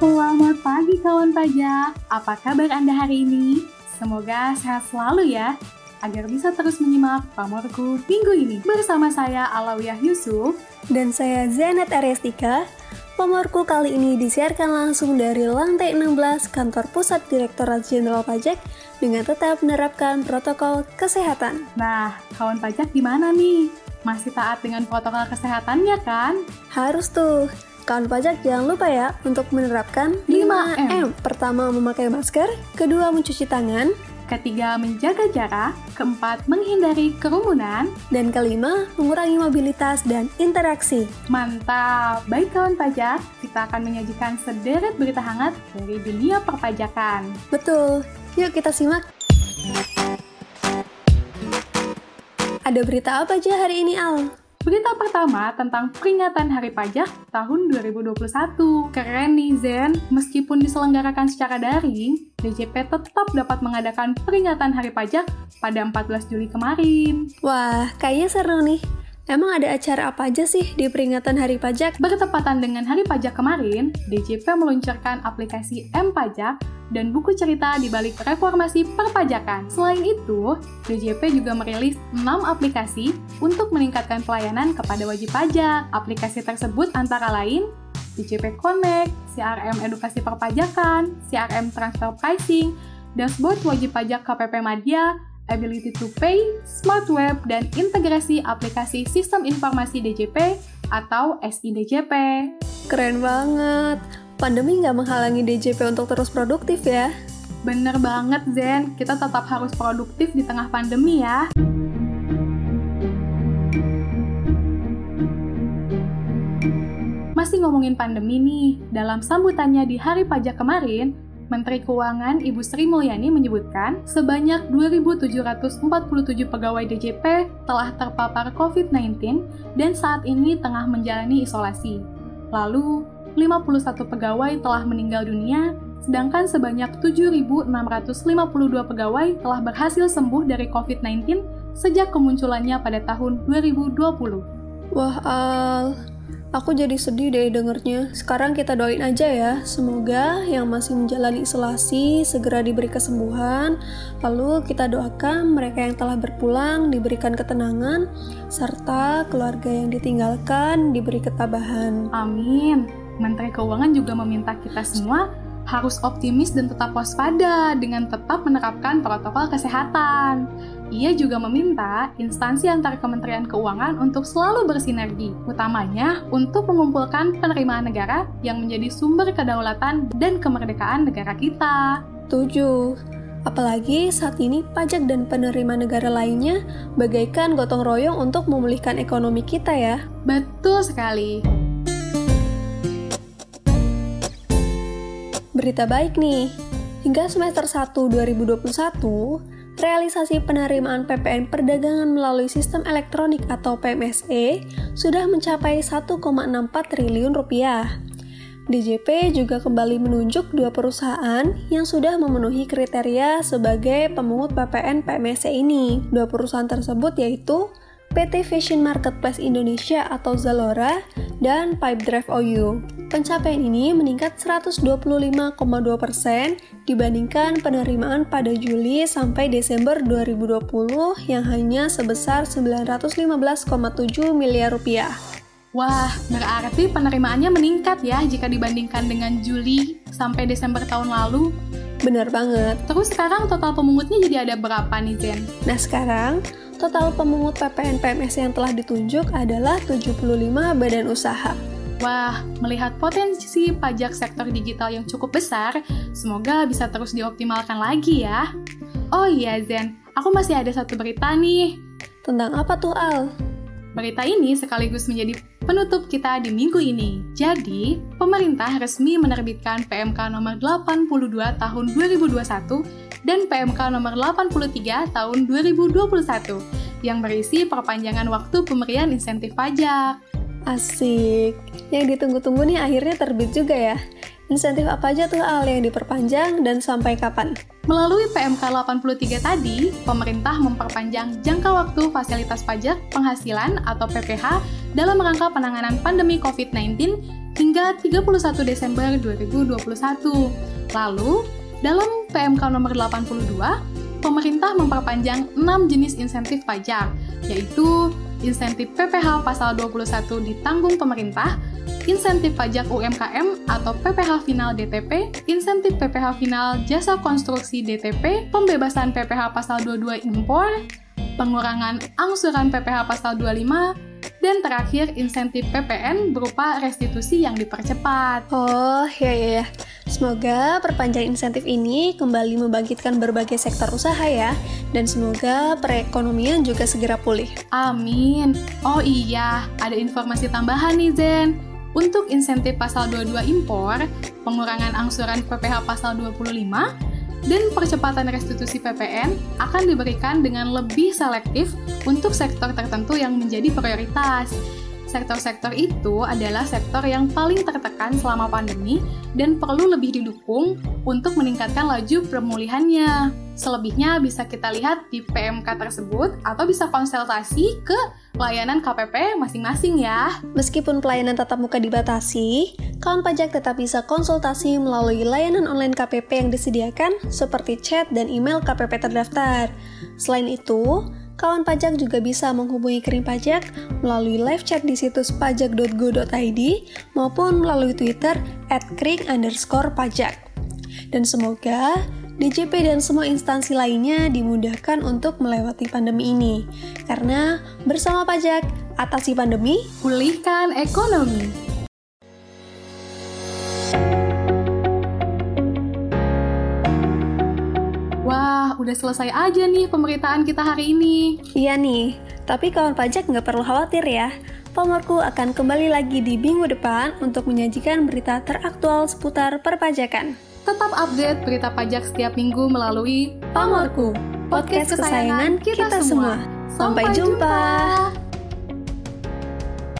Selamat pagi kawan pajak, apa kabar Anda hari ini? Semoga sehat selalu ya, agar bisa terus menyimak pamorku minggu ini. Bersama saya Alawiyah Yusuf dan saya Zainat Arestika. Pamorku kali ini disiarkan langsung dari lantai 16 kantor pusat Direktorat Jenderal Pajak dengan tetap menerapkan protokol kesehatan. Nah, kawan pajak gimana nih? Masih taat dengan protokol kesehatannya kan? Harus tuh. Kawan pajak jangan lupa ya untuk menerapkan 5M. Pertama memakai masker, kedua mencuci tangan, ketiga menjaga jarak, keempat menghindari kerumunan, dan kelima mengurangi mobilitas dan interaksi. Mantap! Baik kawan pajak, kita akan menyajikan sederet berita hangat dari dunia perpajakan. Betul, yuk kita simak. Ada berita apa aja hari ini, Al? Berita pertama tentang peringatan Hari Pajak tahun 2021. Keren nih Zen, meskipun diselenggarakan secara daring, DJP tetap dapat mengadakan peringatan Hari Pajak pada 14 Juli kemarin. Wah, kayaknya seru nih. Emang ada acara apa aja sih di peringatan Hari Pajak? Bertepatan dengan Hari Pajak kemarin, DJP meluncurkan aplikasi M-Pajak dan buku cerita di balik reformasi perpajakan. Selain itu, DJP juga merilis 6 aplikasi untuk meningkatkan pelayanan kepada wajib pajak. Aplikasi tersebut antara lain DJP Connect, CRM Edukasi Perpajakan, CRM Transfer Pricing, Dashboard Wajib Pajak KPP Madya, ability to pay, smart web, dan integrasi aplikasi sistem informasi DJP atau SIDJP. Keren banget. Pandemi nggak menghalangi DJP untuk terus produktif ya? Bener banget, Zen. Kita tetap harus produktif di tengah pandemi ya. Masih ngomongin pandemi nih, dalam sambutannya di Hari Pajak kemarin, Menteri Keuangan Ibu Sri Mulyani menyebutkan sebanyak 2.747 pegawai DJP telah terpapar COVID-19 dan saat ini tengah menjalani isolasi. Lalu, 51 pegawai telah meninggal dunia, sedangkan sebanyak 7.652 pegawai telah berhasil sembuh dari COVID-19 sejak kemunculannya pada tahun 2020. Wah, Al, Aku jadi sedih deh dengernya. Sekarang kita doain aja ya, semoga yang masih menjalani isolasi segera diberi kesembuhan. Lalu kita doakan mereka yang telah berpulang diberikan ketenangan, serta keluarga yang ditinggalkan diberi ketabahan. Amin. Menteri Keuangan juga meminta kita semua harus optimis dan tetap waspada dengan tetap menerapkan protokol kesehatan. Ia juga meminta instansi antar Kementerian Keuangan untuk selalu bersinergi, utamanya untuk mengumpulkan penerimaan negara yang menjadi sumber kedaulatan dan kemerdekaan negara kita. Tujuh. Apalagi saat ini pajak dan penerimaan negara lainnya bagaikan gotong royong untuk memulihkan ekonomi kita ya. Betul sekali. Berita baik nih. Hingga semester 1 2021, realisasi penerimaan PPN perdagangan melalui sistem elektronik atau PMSE sudah mencapai 1,64 triliun rupiah. DJP juga kembali menunjuk dua perusahaan yang sudah memenuhi kriteria sebagai pemungut PPN PMSE ini. Dua perusahaan tersebut yaitu PT Fashion Marketplace Indonesia atau Zalora, dan Pipedrive OU. Pencapaian ini meningkat 125,2% dibandingkan penerimaan pada Juli sampai Desember 2020 yang hanya sebesar 915,7 miliar rupiah. Wah, berarti penerimaannya meningkat ya jika dibandingkan dengan Juli sampai Desember tahun lalu. Benar banget. Terus sekarang total pemungutnya jadi ada berapa nih, Zen? Nah sekarang, total pemungut PPN PMS yang telah ditunjuk adalah 75 badan usaha. Wah, melihat potensi pajak sektor digital yang cukup besar, semoga bisa terus dioptimalkan lagi ya. Oh iya Zen, aku masih ada satu berita nih. Tentang apa tuh Al? Berita ini sekaligus menjadi penutup kita di minggu ini. Jadi, pemerintah resmi menerbitkan PMK nomor 82 tahun 2021 dan PMK nomor 83 tahun 2021 yang berisi perpanjangan waktu pemberian insentif pajak. Asik. Yang ditunggu-tunggu nih akhirnya terbit juga ya. Insentif apa aja tuh Al yang diperpanjang dan sampai kapan? Melalui PMK 83 tadi, pemerintah memperpanjang jangka waktu fasilitas pajak penghasilan atau PPH dalam rangka penanganan pandemi COVID-19 hingga 31 Desember 2021. Lalu, dalam PMK nomor 82, pemerintah memperpanjang 6 jenis insentif pajak, yaitu insentif PPH pasal 21 ditanggung pemerintah, insentif pajak UMKM atau PPH final DTP, insentif PPH final jasa konstruksi DTP, pembebasan PPH pasal 22 impor, pengurangan angsuran PPH pasal 25, dan terakhir insentif PPN berupa restitusi yang dipercepat. Oh, ya ya ya. Semoga perpanjang insentif ini kembali membangkitkan berbagai sektor usaha ya, dan semoga perekonomian juga segera pulih. Amin. Oh iya, ada informasi tambahan nih Zen. Untuk insentif pasal 22 impor, pengurangan angsuran PPH pasal 25, dan percepatan restitusi PPN akan diberikan dengan lebih selektif untuk sektor tertentu yang menjadi prioritas. Sektor-sektor itu adalah sektor yang paling tertekan selama pandemi dan perlu lebih didukung untuk meningkatkan laju pemulihannya. Selebihnya bisa kita lihat di PMK tersebut atau bisa konsultasi ke layanan KPP masing-masing ya. Meskipun pelayanan tatap muka dibatasi, kawan pajak tetap bisa konsultasi melalui layanan online KPP yang disediakan seperti chat dan email KPP terdaftar. Selain itu, kawan pajak juga bisa menghubungi kering pajak melalui live chat di situs pajak.go.id maupun melalui Twitter at underscore pajak. Dan semoga DJP dan semua instansi lainnya dimudahkan untuk melewati pandemi ini. Karena bersama pajak, atasi pandemi, pulihkan ekonomi. udah selesai aja nih pemberitaan kita hari ini. Iya nih, tapi kawan pajak nggak perlu khawatir ya. Pamorku akan kembali lagi di minggu depan untuk menyajikan berita teraktual seputar perpajakan. Tetap update berita pajak setiap minggu melalui Pamorku, podcast, kesayangan kita, kita semua. Sampai, jumpa.